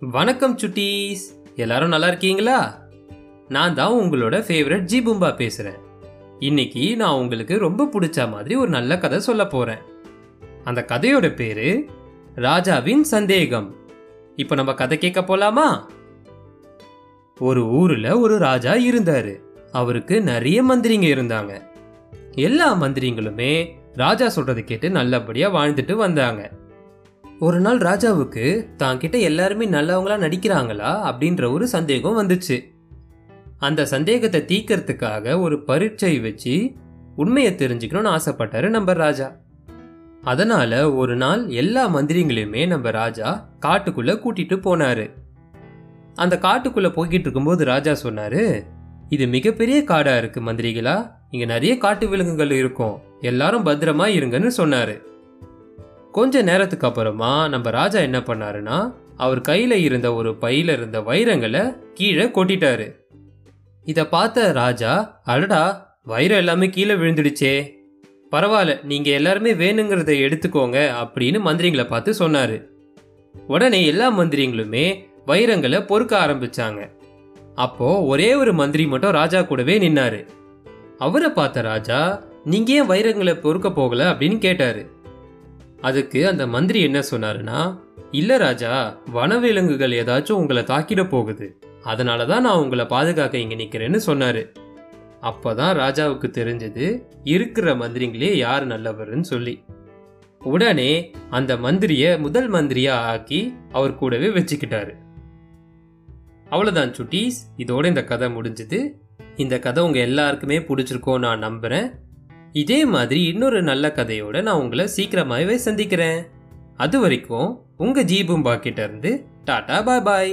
வணக்கம் சுட்டீஸ். எல்லாரும் நல்லா இருக்கீங்களா? நான் தான் உங்களோட ஃபேவரட் ஜி பும்பா பேசுகிறேன் இன்னைக்கு நான் உங்களுக்கு ரொம்ப பிடிச்ச மாதிரி ஒரு நல்ல கதை சொல்ல போகிறேன் அந்த கதையோட பேர் ராஜாவின் சந்தேகம். இப்போ நம்ம கதை கேட்க போலாமா? ஒரு ஊரில் ஒரு ராஜா இருந்தார். அவருக்கு நிறைய மந்திரிங்க இருந்தாங்க. எல்லா மந்திரிங்களுமே ராஜா சொல்றதை கேட்டு நல்லபடியாக வாழ்ந்துட்டு வந்தாங்க. ஒரு நாள் ராஜாவுக்கு தான் கிட்ட எல்லாருமே நல்லவங்களா நடிக்கிறாங்களா? அப்படின்ற ஒரு சந்தேகம் வந்துச்சு. அந்த சந்தேகத்தை தீக்கிறதுக்காக ஒரு பரீட்சை வச்சு உண்மையை தெரிஞ்சுக்கணும்னு ஆசைப்பட்டாரு நம்ம ராஜா. அதனால ஒரு நாள் எல்லா மந்திரிங்களையுமே நம்ம ராஜா காட்டுக்குள்ள கூட்டிட்டு போனாரு. அந்த காட்டுக்குள்ள போய்கிட்டு இருக்கும்போது ராஜா சொன்னாரு இது மிகப்பெரிய காடா இருக்கு மந்திரிகளா. இங்க நிறைய காட்டு விலங்குகள் இருக்கும். எல்லாரும் பத்திரமா இருங்கன்னு சொன்னாரு. கொஞ்ச நேரத்துக்கு அப்புறமா நம்ம ராஜா என்ன பண்ணாருன்னா அவர் கையில இருந்த ஒரு பையில இருந்த வைரங்களை கீழே கொட்டிட்டாரு. இதை பார்த்த ராஜா அடடா வைரம் எல்லாமே கீழே விழுந்துடுச்சே. பரவாயில்ல நீங்க எல்லாருமே வேணுங்கிறத எடுத்துக்கோங்க அப்படின்னு மந்திரிங்களை பார்த்து சொன்னாரு. உடனே எல்லா மந்திரிங்களுமே வைரங்களை பொறுக்க ஆரம்பிச்சாங்க. அப்போ ஒரே ஒரு மந்திரி மட்டும் ராஜா கூடவே நின்னாரு. அவரை பார்த்த ராஜா நீங்க ஏன் வைரங்களை பொறுக்க போகல? அப்படின்னு கேட்டாரு. அதுக்கு அந்த மந்திரி என்ன சொன்னாருன்னா இல்ல ராஜா வனவிலங்குகள் ஏதாச்சும் உங்களை தாக்கிட போகுது. அதனால தான் நான் உங்களை பாதுகாக்க இங்க நிக்கிறேன்னு சொன்னாரு. அப்பதான் ராஜாவுக்கு தெரிஞ்சது இருக்கிற மந்திரிங்களே யார் நல்லவர்னு சொல்லி. உடனே அந்த மந்திரிய முதல் மந்திரியா ஆக்கி அவர் கூடவே வச்சுக்கிட்டாரு. அவ்வளோதான் சுட்டீஸ். இதோட இந்த கதை முடிஞ்சது. இந்த கதை உங்க எல்லாருக்குமே பிடிச்சிருக்கோம் நான் நம்புறேன். இதே மாதிரி இன்னொரு நல்ல கதையோட நான் உங்களை சீக்கிரமாகவே சந்திக்கிறேன். அது வரைக்கும் உங்கள் ஜீபும்பா கிட்டேருந்து டாடா பாய் பாய்.